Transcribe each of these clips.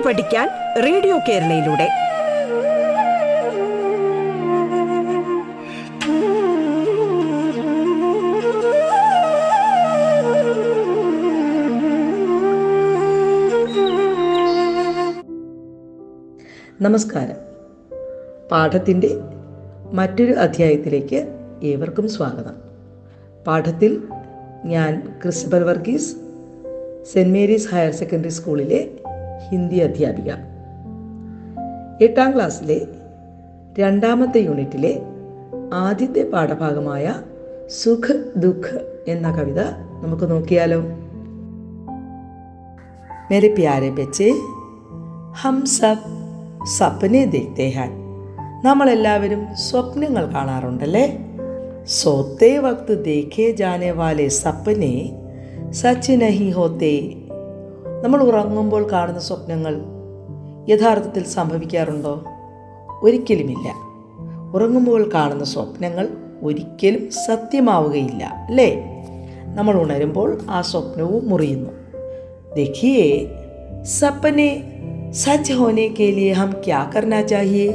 പാട്ട് പഠിക്കാൻ റേഡിയോ കേരളയിലൂടെ. നമസ്കാരം. പാഠത്തിന്റെ മറ്റൊരു അധ്യായത്തിലേക്ക് ഏവർക്കും സ്വാഗതം. പാഠത്തിൽ ഞാൻ Christabel Varghese saint Mary's higher secondary സ്കൂളിലെ ഹിന്ദി അധ്യാപിക എട്ടാം ക്ലാസ്സിലെ രണ്ടാമത്തെ യൂണിറ്റിലെ ആദ്യത്തെ പാഠഭാഗമായ സുഖ് ദുഃഖ് എന്ന കവിത നമുക്ക് നോക്കിയാലോ मेरे प्यारे बच्चे ഹം സബ് സപ്നെ ദേഖ്തേ ഹാൻ നമ്മളെല്ലാവരും സ്വപ്നങ്ങൾ കാണാറുണ്ടല്ലേ സോത്തേ വക്ത് ദേഖേ ജാനെ വാലെ സപ്പനെ സച്ച് നഹി ഹോത്തേ നമ്മൾ ഉറങ്ങുമ്പോൾ കാണുന്ന സ്വപ്നങ്ങൾ യഥാർത്ഥത്തിൽ സംഭവിക്കാറുണ്ടോ ഒരിക്കലുമില്ല ഉറങ്ങുമ്പോൾ കാണുന്ന സ്വപ്നങ്ങൾ ഒരിക്കലും സത്യമാവുകയില്ല അല്ലേ നമ്മൾ ഉണരുമ്പോൾ ആ സ്വപ്നവും മുറിയുന്നു देखिए സപ്പനെ സച്ച് ഹോനെ കെ ലിയെ ഹം ക്യാ കർണ ചാഹിയെ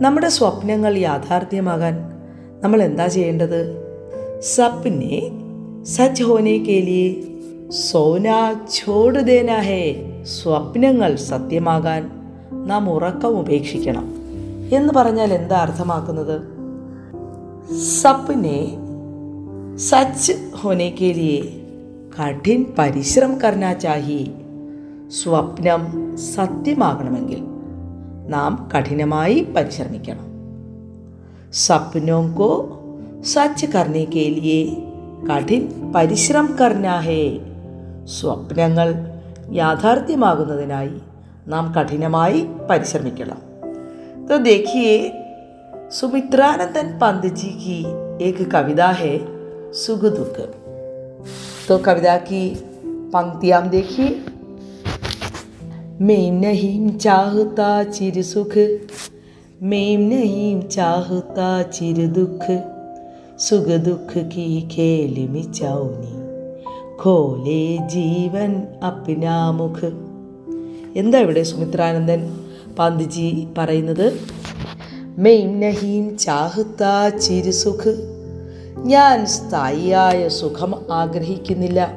നമ്മുടെ സ്വപ്നങ്ങൾ യാഥാർത്ഥ്യമാകാൻ നമ്മൾ എന്താ ചെയ്യേണ്ടത് സപ്നെ സച്ച് ഹോനെ കെ ലിയെ സോന ഛോടുദേനഹേ സ്വപ്നങ്ങൾ സത്യമാകാൻ നാം ഉറക്കം ഉപേക്ഷിക്കണം. എന്ന് പറഞ്ഞാൽ എന്താ അർത്ഥമാക്കുന്നത്? സപ്നെ സച്ച് ഹോനെ കഠിൻ പരിശ്രം കർണാ ചാഹി സ്വപ്നം സത്യമാകണമെങ്കിൽ നാം കഠിനമായി പരിശ്രമിക്കണം. സപ്നോങ്കോ സച്ച് കർണേ കഠിൻ പരിശ്രം കർണാഹേ സ്വപ്നങ്ങൾ യാഥാർത്ഥ്യമാകുന്നതിനായി നാം കഠിനമായി പരിശ്രമിക്കണം तो देखिए सुमित्रानंदन पंत जी की एक कविता है सुख दुख तो कविता की पंक्तियां देखिए मैं नहीं चाहता चिर सुख मैं नहीं चाहता चिर दुख सुख दुख की खेल मिचाऊनी खोले ജീവൻ അപ്പിനാമുഖ് മുഖ് എന്താ ഇവിടെ സുമിത്രാനന്ദൻ പാന്തിജി പറയുന്നത്? നഹീം ചാഹത്ത ചിരു ഞാൻ സ്ഥായിയായ സുഖം ആഗ്രഹിക്കുന്നില്ല.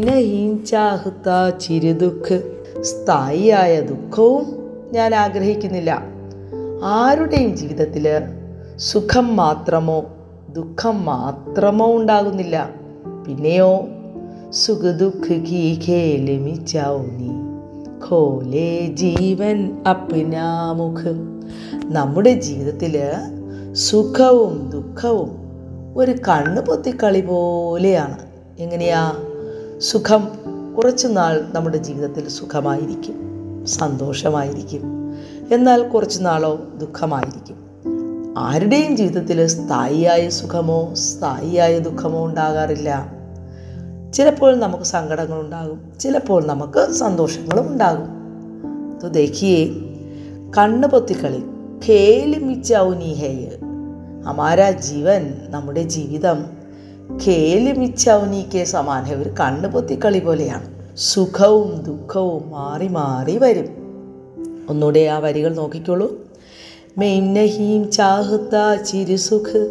നഹീം ചാഹത്ത ചിരു ദുഃഖ് സ്ഥായിയായ ദുഃഖവും ഞാൻ ആഗ്രഹിക്കുന്നില്ല. ആരുടെയും ജീവിതത്തിൽ സുഖം മാത്രമോ ദുഃഖം മാത്രമോ ഉണ്ടാകുന്നില്ല. പിന്നെയോ? സുഖ ദുഃഖ കീ ഖേലിമിച്ചാവുനി ഖോലേ ജീവൻ അപ്നാമുഖ് നമ്മുടെ ജീവിതത്തിൽ സുഖവും ദുഃഖവും ഒരു കണ്ണു പൊത്തിക്കളി പോലെയാണ്. എങ്ങനെയാ? സുഖം കുറച്ചു നാൾ നമ്മുടെ ജീവിതത്തിൽ സുഖമായിരിക്കും സന്തോഷമായിരിക്കും. എന്നാൽ കുറച്ചു നാളോ ദുഃഖമായിരിക്കും. ആരുടെയും ജീവിതത്തിൽ സ്ഥായിയായ സുഖമോ സ്ഥായിയായ ദുഃഖമോ ഉണ്ടാകാറില്ല. ചിലപ്പോൾ നമുക്ക് സങ്കടങ്ങളുണ്ടാകും ചിലപ്പോൾ നമുക്ക് സന്തോഷങ്ങളും ഉണ്ടാകും तो देखिए കണ്ണ് പൊത്തിക്കളി ഖേല് മിച്ചൗനി ഹേയ് ഹമാരാ ജീവൻ നമ്മുടെ ജീവിതം ഖേല് മിച്ചൗനി കെ സമാൻ ഹേ ഒരു കണ്ണ് പൊത്തിക്കളി പോലെയാണ് സുഖവും ദുഃഖവും മാറി മാറി വരും ഒന്നുകൂടെ ആ വരികൾ നോക്കിക്കോളൂ മെയിം നഹീം ചാഹത്ത ചിരു സുഖ്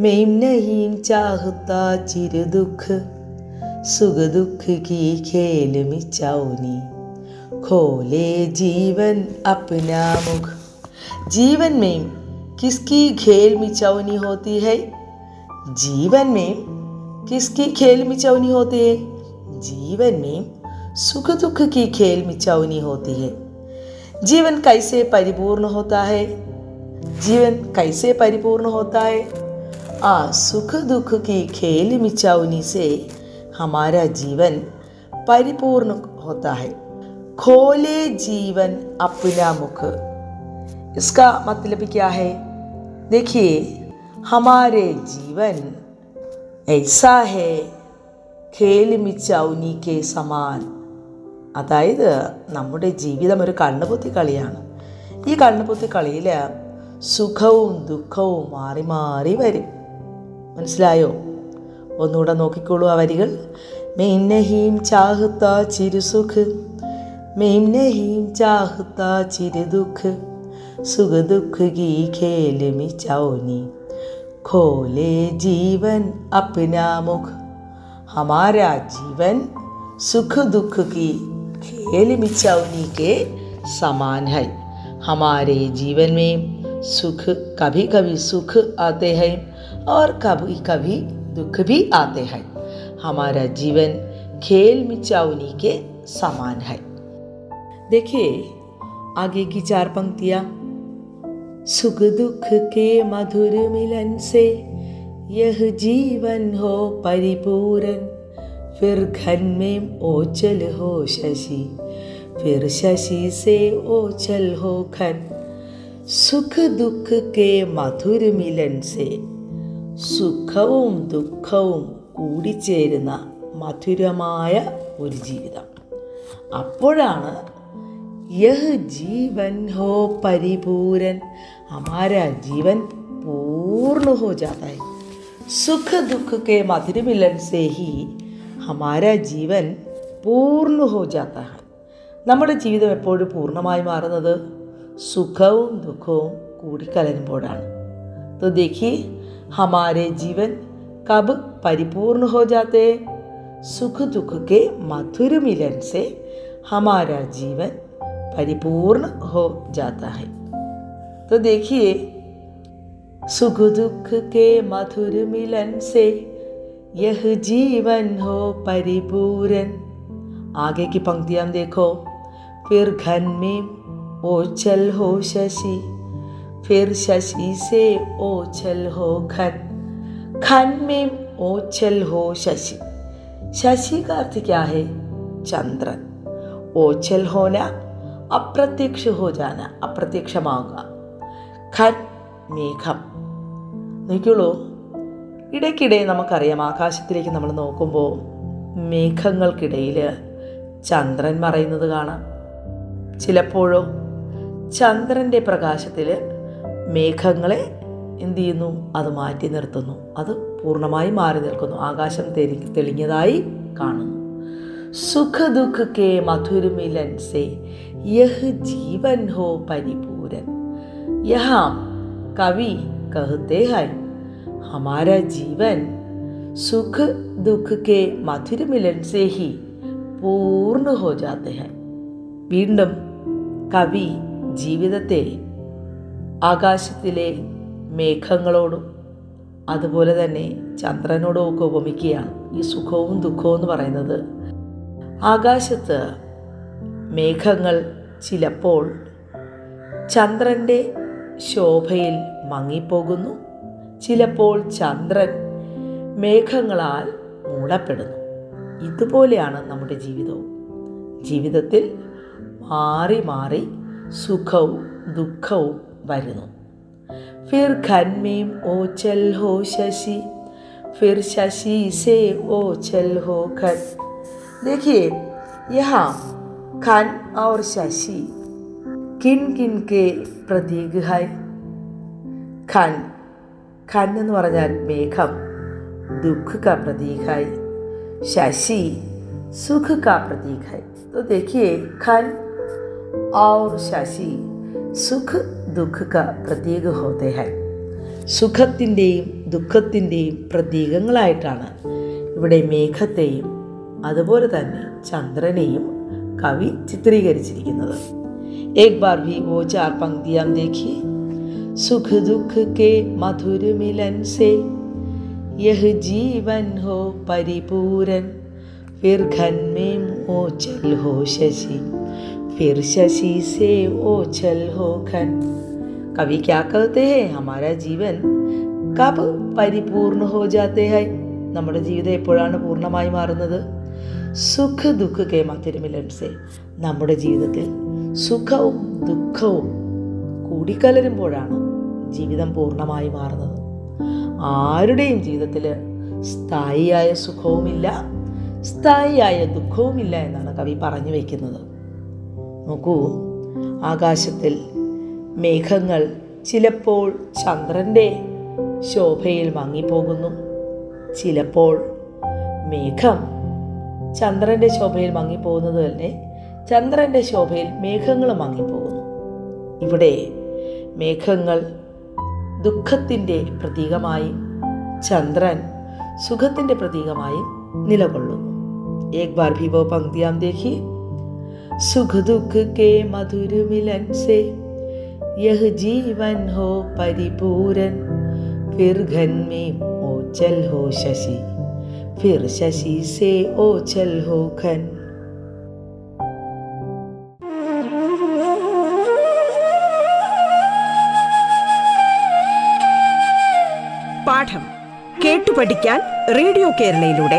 മെയിം നഹീം ചാഹത്ത ചിരു ദുഃഖ് सुख दुख की खेल में खोले जीवन अपना मुख जीवन में किसकी खेल मिचौनी होती है जीवन में किसकी खेल मिचौनी होती है जीवन में सुख दुख की खेल मिचौनी होती है जीवन कैसे परिपूर्ण होता है जीवन कैसे परिपूर्ण होता है आ सुख दुख की खेल मिचाउनी से हमारा जीवन परिपूर्ण होता है खोले जीवन अपना मुख इसका मतलब क्या है देखिए हमारे जीवन ऐसा है खेल मिचौनी के समान അതായത് നമ്മുടെ ജീവിതം ഒരു കണ്ണുപൊത്തി കളിയാണ് ഈ കണ്ണുപൊത്തി കളിയിൽ സുഖവും ദുഃഖവും മാറി മാറി വരും മനസ്സിലായോ ഒന്നുകൂടെ നോക്കിക്കോളൂ ആ വരികൾ മെയിൻ നഹീം ചാഹത്ത ചിരു സുഖ് मैं नहीं चाहता चिर दुख सुख दुख की खेल मिचाओनी खोले जीवन अपना मुख हमारा जीवन सुख दुख की खेल मिचावनी के समान है हमारे जीवन में सुख कभी कभी सुख आते हैं और कभी कभी दुख भी आते हैं। हमारा जीवन खेल मिचावनी के समान है। देखिए, आगे की चार पंक्तियाँ। सुख दुख के मधुर मिलन से यह जीवन हो परिपूर्ण फिर घन में ओचल हो शशि, फिर शशि से ओचल हो घन। सुख दुख के मधुर मिलन से സുഖവും ദുഃഖവും കൂടിച്ചേരുന്ന മധുരമായ ഒരു ജീവിതം അപ്പോഴാണ് യഹ് ജീവൻ ഹോ പരിപൂരൻ हमारा जीवन पूर्ण हो जाता है सुख दुख के मधुर मिलन से ही हमारा ജീവൻ പൂർണ്ണ ഹോ ജാത്ത ഹൈ നമ്മുടെ ജീവിതം എപ്പോഴും പൂർണ്ണമായി മാറുന്നത് സുഖവും ദുഃഖവും കൂടിക്കലരുമ്പോഴാണ് तो देखिए हमारे जीवन कब परिपूर्ण हो जाते? सुख दुख के मधुर मिलन से हमारा जीवन परिपूर्ण हो जाता है। तो देखिए सुख दुख के मधुर मिलन से यह जीवन हो परिपूर्ण। आगे की पंक्तियाँ देखो, फिर घन में ओचल हो शशि। ഫിർശശ് ഈസേ ഓച്ചൽ ഹോ ഖൻ ഖൻ शशि। ഓച്ചൽ ഹോ ശശി ശശി കാർത്തികാഹേ ചന്ദ്രൻ ഓച്ചൽ ഹോന അപ്രത്യക്ഷ ഹോ ജാന അപ്രത്യക്ഷമാകുക ഖൻ മേഘം നോക്കിയുള്ളൂ ഇടയ്ക്കിടെ നമുക്കറിയാം ആകാശത്തിലേക്ക് നമ്മൾ നോക്കുമ്പോൾ മേഘങ്ങൾക്കിടയിൽ ചന്ദ്രൻ മറയുന്നത് കാണാം. ചിലപ്പോഴോ ചന്ദ്രന്റെ പ്രകാശത്തിൽ മേഘങ്ങളെ എന്ത് ചെയ്യുന്നു അത് മാറ്റി നിർത്തുന്നു അത് പൂർണ്ണമായി മാറി നിൽക്കുന്നു ആകാശം തെളി തെളിഞ്ഞതായി കാണുന്നു സുഖ ദുഃഖ കെ മധുര മിലൻ സെ യഹ് ജീവൻ ഹോ പരിപൂരൻ यहाँ कवि कहते हैं हमारा जीवन सुख दुख के मधुर मिलन से ही പൂർണ്ണ ഹോ ജാത്തെ ഹൈ വീണ്ടും കവി ജീവിതത്തെ ആകാശത്തിലെ മേഘങ്ങളോടും അതുപോലെ തന്നെ ചന്ദ്രനോടും ഒക്കെ ഉപമിക്കുകയാണ് ഈ സുഖവും ദുഃഖവും എന്ന് പറയുന്നത് ആകാശത്ത് മേഘങ്ങൾ ചിലപ്പോൾ ചന്ദ്രന്റെ ശോഭയിൽ മങ്ങിപ്പോകുന്നു. ചിലപ്പോൾ ചന്ദ്രൻ മേഘങ്ങളാൽ മൂടപ്പെടുന്നു ഇതുപോലെയാണ് നമ്മുടെ ജീവിതവും. ജീവിതത്തിൽ മാറി മാറി സുഖവും ദുഃഖവും വരുന്നു फिर घन में ओचल हो शशि फिर शशि से ओचल हो घन देखिए यहाँ खन और शशि കിൻ കിൻ കെ പ്രതീക് ഹായ് ഖൻ ഖൻ എന്ന് പറഞ്ഞാൽ മേഘം ദുഃഖ का प्रतीक है शशि सुख का प्रतीक है तो देखिए खन और शशि സുഖ ദുഃഖ का പ്രതീക ഹോത്തെ ഹൈ സുഖത്തിൻ്റെയും ദുഃഖത്തിൻ്റെയും പ്രതീകങ്ങളായിട്ടാണ് ഇവിടെ മേഘത്തെയും അതുപോലെ തന്നെ ചന്ദ്രനെയും കവി ചിത്രീകരിച്ചിരിക്കുന്നത് एक बार भी वो चार पंक्तियां देखिए सुख दुख के मधुर मिलन से यह जीवन हो परिपूरन फिर घन में ओचल हो शशि फिर शशि से ओचल हो घन कवि क्या कहते हैं हमारा जीवन കബ് പരിപൂർണ ഹോ ജാത്തെ ഹൈ നമ്മുടെ ജീവിതം എപ്പോഴാണ് പൂർണ്ണമായി മാറുന്നത് സുഖ ദുഃഖ കെ മധുരമിലൻസെ നമ്മുടെ ജീവിതത്തിൽ സുഖവും ദുഃഖവും കൂടിക്കലരുമ്പോഴാണ് ജീവിതം പൂർണ്ണമായി മാറുന്നത് ആരുടെയും ജീവിതത്തിൽ സ്ഥായിയായ സുഖവുമില്ല സ്ഥായിയായ ദുഃഖവുമില്ല എന്നാണ് കവി പറഞ്ഞു വയ്ക്കുന്നത് നോക്കൂ. ആകാശത്തിൽ മേഘങ്ങൾ ചിലപ്പോൾ ചന്ദ്രന്റെ ശോഭയിൽ മങ്ങിപ്പോകുന്നു. ചിലപ്പോൾ മേഘം ചന്ദ്രന്റെ ശോഭയിൽ മങ്ങിപ്പോകുന്നത് തന്നെ ചന്ദ്രന്റെ ശോഭയിൽ മേഘങ്ങൾ മങ്ങിപ്പോകുന്നു. ഇവിടെ മേഘങ്ങൾ ദുഃഖത്തിന്റെ പ്രതീകമായി ചന്ദ്രൻ സുഖത്തിന്റെ പ്രതീകമായി നിലകൊള്ളുന്നു. ഏക് ബാർ ഭീവോ പങ്ക്തിയാം ദേഹി. सुख दुख के मधुर मिलन से यह जीवन हो परिपूरन फिर घन में ओचल हो शशि फिर शशि से ओचल हो घन പാഠം കേട്ടു പഠിക്കാൻ റേഡിയോ കേരളയിലൂടെ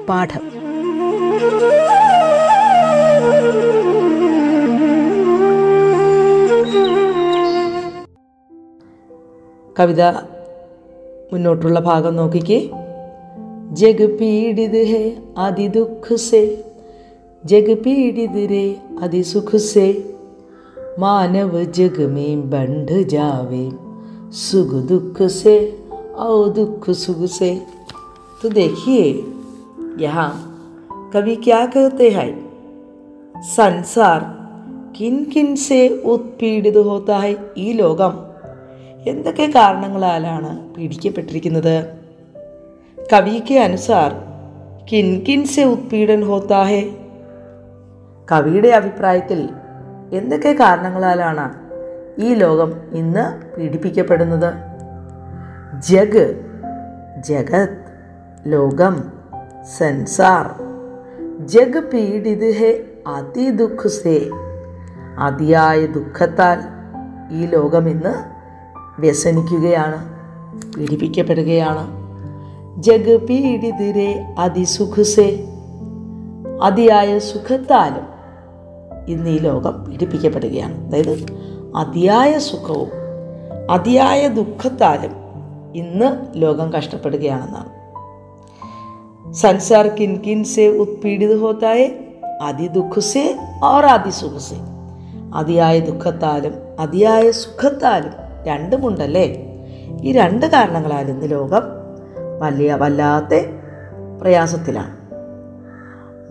പാഠം കവിത മുന്നോട്ടുള്ള ഭാഗം നോക്കിക്കേ ജഗ് പീഡിത് ഹെ അതി ദുഃഖ സെ ജഗ് പീഡിത് രേ അതി സുഖ സെ मानव जग में बंध जावे सुख दुख से और दुख सुख से तो देखिए यहाँ कवि क्या कहते हैं संसार किन किन से ഉത്പീഡിത होता है ഈ ലോകം എന്തൊക്കെ കാരണങ്ങളാലാണ് പീഡിക്കപ്പെട്ടിരിക്കുന്നത് കവിക്ക് അനുസാർ കിൻ കിൻ സെ ഉത്പീഡൻ ഹോത്താ ഹെ കവിയുടെ അഭിപ്രായത്തിൽ എന്തൊക്കെ കാരണങ്ങളാലാണ് ഈ ലോകം ഇന്ന് പീഡിപ്പിക്കപ്പെടുന്നത് ജഗ് ജഗത് ലോകം സംസാർ ജഗ് പീഡിത് ഹെ അതി ദുഃഖ സേ. അതിയായ ദുഃഖത്താൽ ഈ ലോകം ഇന്ന് വ്യസനിക്കുകയാണ് പീഡിപ്പിക്കപ്പെടുകയാണ്. ജഗ് പീഡിത് അതിസുഖസേ അതിയായ സുഖത്താലും ഇന്ന് ഈ ലോകം പീഡിപ്പിക്കപ്പെടുകയാണ്. അതായത് അതിയായ സുഖവും അതിയായ ദുഃഖത്താലും ഇന്ന് ലോകം കഷ്ടപ്പെടുകയാണെന്നാണ്. संसार किन किन से उत्पीड़ित होता है അതി ദുഃഖസേ ഓർ അതി സുഖസേ അതിയായ ദുഃഖത്താലും അതിയായ സുഖത്താലും രണ്ടുമുണ്ടല്ലേ ഈ രണ്ട് കാരണങ്ങളാൽ ഇന്ന് ലോകം വലിയ വല്ലാത്ത പ്രയാസത്തിലാണ്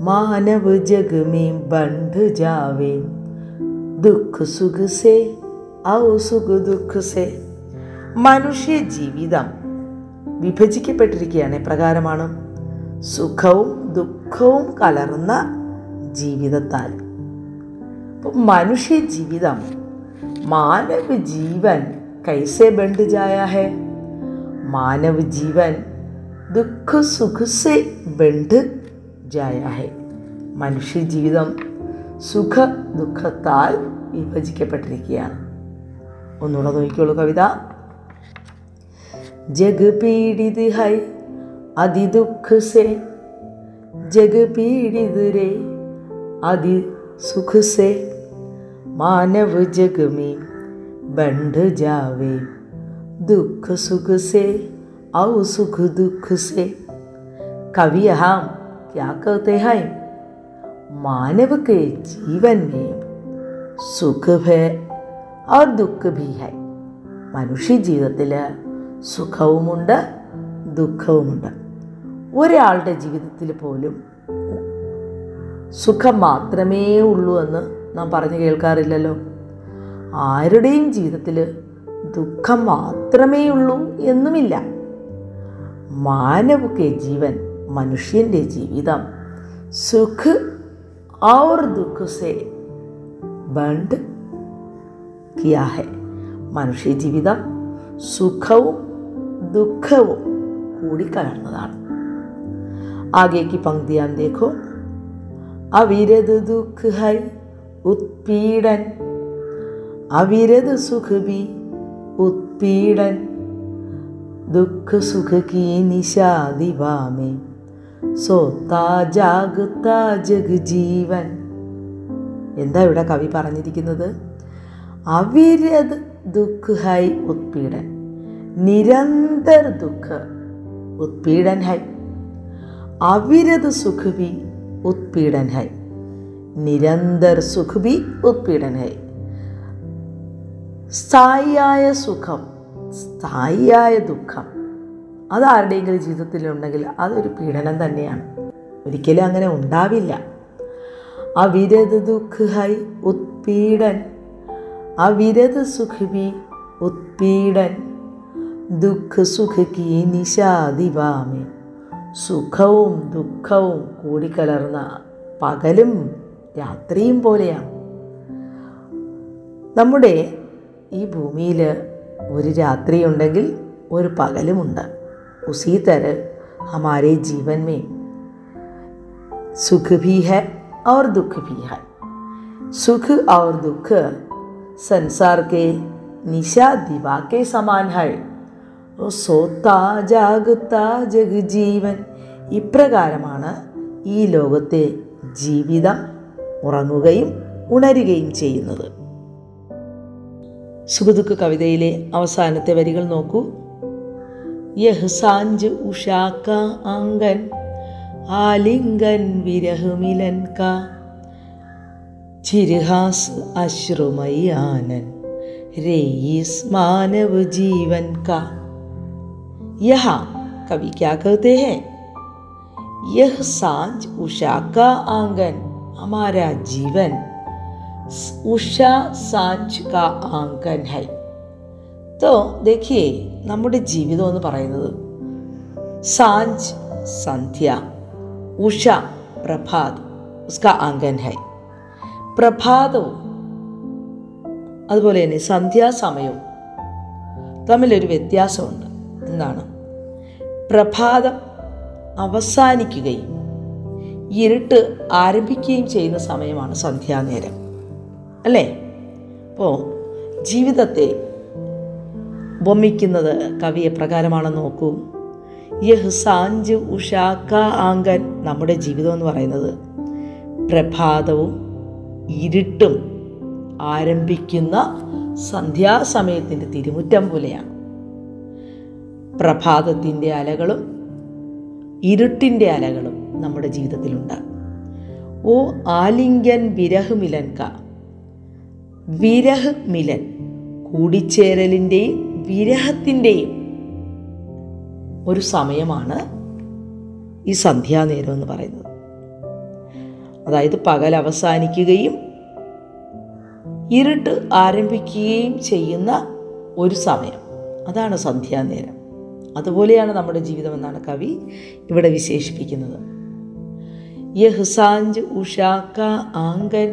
മാനവ് ജഗ് में बंध जावे ദുഃഖ സുഖ സേ ഔ സുഖ ദുഃഖ സേ മനുഷ്യ ജീവിതം വിഭജിക്കപ്പെട്ടിരിക്കുകയാണ് എപ്രകാരമാണ് സുഖവും ദുഃഖവും കലർന്ന ജീവിതത്താൽ. മനുഷ്യ ജീവിതം മാനവ ജീവൻ കൈസെ ബണ്ട് ജായാ ഹെ. മാനവ ജീവൻ ദുഃഖ സുഖസെ ബണ്ട് ജായാഹെ മനുഷ്യ ജീവിതം സുഖ ദുഃഖത്താൽ വിഭജിക്കപ്പെട്ടിരിക്കുകയാണ്. ഒന്നുകൂടെ നോക്കിയുള്ളൂ കവിത. ജഗ് പീഡിത് ഹൈ अति दुख से जग पीड़ित रे अति सुख से मानव जग में बंध जावे दुख सुख से औ सुख दुख से कवि हम क्या कहते हैं मानव के जीवन में सुख है और दुख भी है മനുഷ്യ ജീവിതത്തിൽ സുഖവുമുണ്ട് ദുഃഖവുമുണ്ട് ഒരാളുടെ ജീവിതത്തിൽ പോലും സുഖം മാത്രമേ ഉള്ളൂ എന്ന് നാം പറഞ്ഞു കേൾക്കാറില്ലല്ലോ. ആരുടെയും ജീവിതത്തിൽ ദുഃഖം മാത്രമേ ഉള്ളൂ എന്നുമില്ല. മാനവുക്കെ ജീവൻ മനുഷ്യന്റെ ജീവിതം സുഖ് ഔർ ദുഃഖസെ ബണ്ട് കിയാഹെ മനുഷ്യ ജീവിതം സുഖവും ദുഃഖവും കൂടിക്കലർന്നതാണ് ആകേക്ക് പങ്ക്തിയാൻ ദേഖോ അവിരത് ദുഃഖ ഹൈ ഉത്പീഡൻ അവിരത് സുഖ ബി ഉത്പീഡൻ दुख सुख की निशा दिवा में സോത്താ ജാഗത്താ ജഗജീവൻ എന്താ ഇവിടെ കവി പറഞ്ഞിരിക്കുന്നത് അവിരത് ദുഃഖ ഹൈ ഉത്പീഡൻ നിരന്തർ ദുഃഖ ഉത്പീഡൻ ഹൈ അവിരത് സുഖ भी उत्पीड़न है നിരന്തർ സുഖ भी उत्पीड़न है സ്ഥായിയായ സുഖം സ്ഥായിയായ ദുഃഖം അത് ആരുടെയെങ്കിലും ജീവിതത്തിലുണ്ടെങ്കിൽ അതൊരു പീഡനം തന്നെയാണ് ഒരിക്കലും അങ്ങനെ ഉണ്ടാവില്ല അവിരത് ദുഃഖ ഹൈ ഉത്പീഡൻ അവിരത് സുഖ भी ഉത്പീഡൻ ദുഃഖ സുഖ കീ നിശാദിവാമേ സുഖവും ദുഃഖവും കൂടിക്കലർന്ന പകലും രാത്രിയും പോലെയാണ് നമ്മുടെ ഈ ഭൂമിയിൽ ഒരു രാത്രിയുണ്ടെങ്കിൽ ഒരു പകലുമുണ്ട് ഉസീ തര ഹമാരെ ജീവൻ में सुख भी है और दुख भी है सुख और दुख संसार के निशा दिवा के समान है ഓ സോത്താ ജാഗുത്താ ജഗജീവൻ. ഇപ്രകാരമാണ് ഈ ലോകത്തെ ജീവിതം ഉറങ്ങുകയും ഉണരുകയും ചെയ്യുന്നത്. സുഖദുഃഖ കവിതയിലെ അവസാനത്തെ വരികൾ നോക്കൂ. യഹ് സാഞ്ച് ഉഷാക്ക അങ്കൻ ആലിംഗൻ വിരഹുമിലൻ കാ ചിരിഹാസ് അശ്രുമയാനൻ രേയിസ് മാനവ് ജീവൻ കാ. यहाँ कवि क्या कहते हैं यह सांझ उषा का आंगन हमारा जीवन उषा सांझ का आंगन है तो देखिए നമ്മുടെ ജീവിതം എന്ന് പറയുന്നത് സാഞ്ച് സന്ധ്യ ഉഷ പ്രഭാത് ഉസ്ക ആംഗൻ ഹൈ പ്രഭാതവും അതുപോലെ തന്നെ സന്ധ്യാസമയവും തമ്മിലൊരു വ്യത്യാസമുണ്ട് എന്താണ് പ്രഭാതം അവസാനിക്കുകയും ഇരുട്ട് ആരംഭിക്കുകയും ചെയ്യുന്ന സമയമാണ് സന്ധ്യാനേരം. അല്ലേ? അപ്പോൾ ജീവിതത്തെ ബൊമ്മിക്കുന്നത് കവി എപ്രകാരമാണ് നോക്കൂ. യഹ് സാഞ്ച് ഉഷാക്ക ആങ്കൻ നമ്മുടെ ജീവിതം എന്ന് പറയുന്നത് പ്രഭാതവും ഇരുട്ടും ആരംഭിക്കുന്ന സന്ധ്യാസമയത്തിന്റെ തിരുമുറ്റം പോലെയാണ്. പ്രഭാതത്തിന്റെ അലകളും ഇരുട്ടിന്റെ അലകളും നമ്മുടെ ജീവിതത്തിലുണ്ട്. ഓ ആലിംഗൻ വിരഹ് മിലൻക വിരഹ് മിലൻ കൂടിച്ചേരലിന്റെയും വിരഹത്തിന്റെയും ഒരു സമയമാണ് ഈ സന്ധ്യാനേരം എന്ന് പറയുന്നത്. അതായത് പകൽ അവസാനിക്കുകയും ഇരുട്ട് ആരംഭിക്കുകയും ചെയ്യുന്ന ഒരു സമയം. അതാണ് സന്ധ്യാനേരം. അതുപോലെയാണ് നമ്മുടെ ജീവിതം എന്നാണ് കവി ഇവിടെ വിശേഷിപ്പിക്കുന്നത് യഹ് സാഞ്ച് ഉഷാക്ക ആങ്കൻ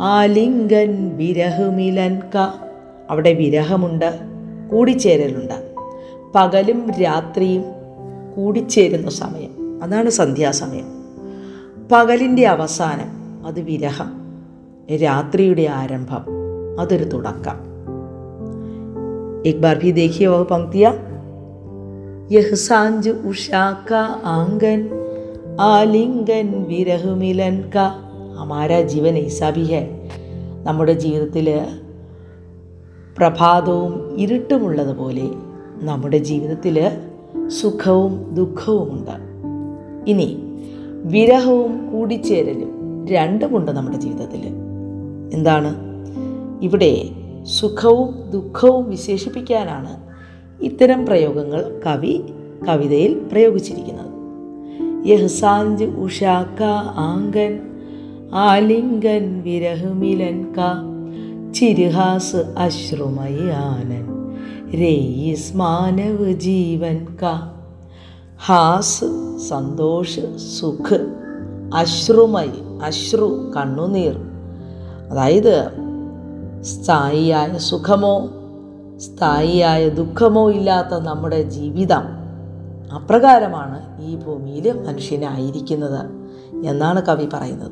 ആലിംഗൻ വിരഹുമിലൻ ക അവിടെ വിരഹമുണ്ട് കൂടിച്ചേരലുണ്ട് പകലും രാത്രിയും കൂടിച്ചേരുന്ന സമയം അതാണ് സന്ധ്യാസമയം പകലിൻ്റെ അവസാനം അത് വിരഹം രാത്രിയുടെ ആരംഭം അതൊരു തുടക്കം एक बार भी देखिए वह पंक्तियाँ യഹ്സാഞ്ചു ഉഷാക്ക ആംഗൻ ആലിംഗൻ വിരഹുമിലൻക ഹമാര ജീവൻ ഈസാബി ഹെ നമ്മുടെ ജീവിതത്തിൽ പ്രഭാതവും ഇരുട്ടുമുള്ളതുപോലെ നമ്മുടെ ജീവിതത്തിൽ സുഖവും ദുഃഖവുമുണ്ട്. ഇനി വിരഹവും കൂടിച്ചേരലും രണ്ടുമുണ്ട് നമ്മുടെ ജീവിതത്തിൽ എന്താണ്? ഇവിടെ സുഖവും ദുഃഖവും വിശേഷിപ്പിക്കാനാണ് ഇത്തരം പ്രയോഗങ്ങൾ കവി കവിതയിൽ പ്രയോഗിച്ചിരിക്കുന്നത്. യഹ്സാഞ്ച് ഉഷാക്ക ആങ്കൻ ആലിംഗൻ വിരഹുമിലൻ ക ചിരുഹാസ് അശ്രുമയാനൻ രേയിസ് മാനവ് ജീവൻ ക ഹാസ് സന്തോഷ് സുഖ് അശ്രുമയി അശ്രു കണ്ണുനീർ അതായത് സ്ഥായിയായ സുഖമോ സ്ഥായിയായ ദുഃഖമോ ഇല്ലാത്ത നമ്മുടെ ജീവിതം അപ്രകാരമാണ് ഈ ഭൂമിയിൽ മനുഷ്യനായിരിക്കുന്നത് എന്നാണ് കവി പറയുന്നത്.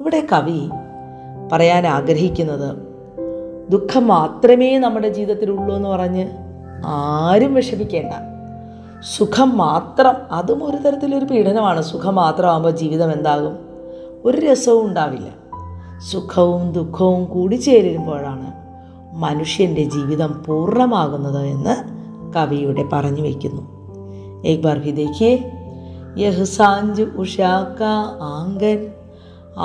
ഇവിടെ കവി പറയാൻ ആഗ്രഹിക്കുന്നത് ദുഃഖം മാത്രമേ നമ്മുടെ ജീവിതത്തിലുള്ളൂ എന്ന് പറഞ്ഞ് ആരും വിഷമിക്കേണ്ട. സുഖം മാത്രം അതും ഒരു തരത്തിലൊരു പീഡനമാണ്. സുഖം മാത്രമാകുമ്പോൾ ജീവിതം എന്താകും? ഒരു രസവും ഉണ്ടാവില്ല. സുഖവും ദുഃഖവും കൂടി ചേരുമ്പോഴാണ് മനുഷ്യൻ്റെ ജീവിതം പൂർണ്ണമാകുന്നത് എന്ന് കവിയുടെ പറഞ്ഞു വയ്ക്കുന്നു एक बार भी देखिए यह सांझ उषा का आंगन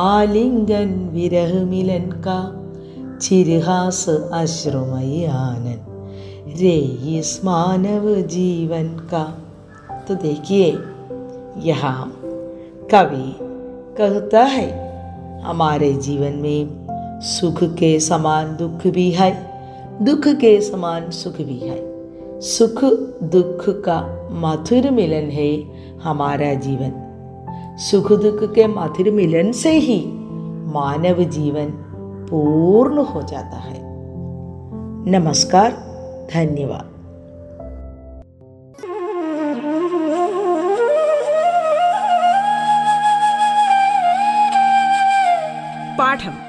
आलिंगन विरह मिलन का चिरहास अश्रुमय आनन रे इस मानव जीवन का तो देखिए यहाँ कवि कहता है हमारे जीवन में सुख के समान दुख भी है, दुख के समान सुख भी है। सुख दुख का मधुर मिलन है हमारा जीवन। सुख दुख के मधुर मिलन से ही मानव जीवन पूर्ण हो जाता है। नमस्कार, धन्यवाद। പാഠം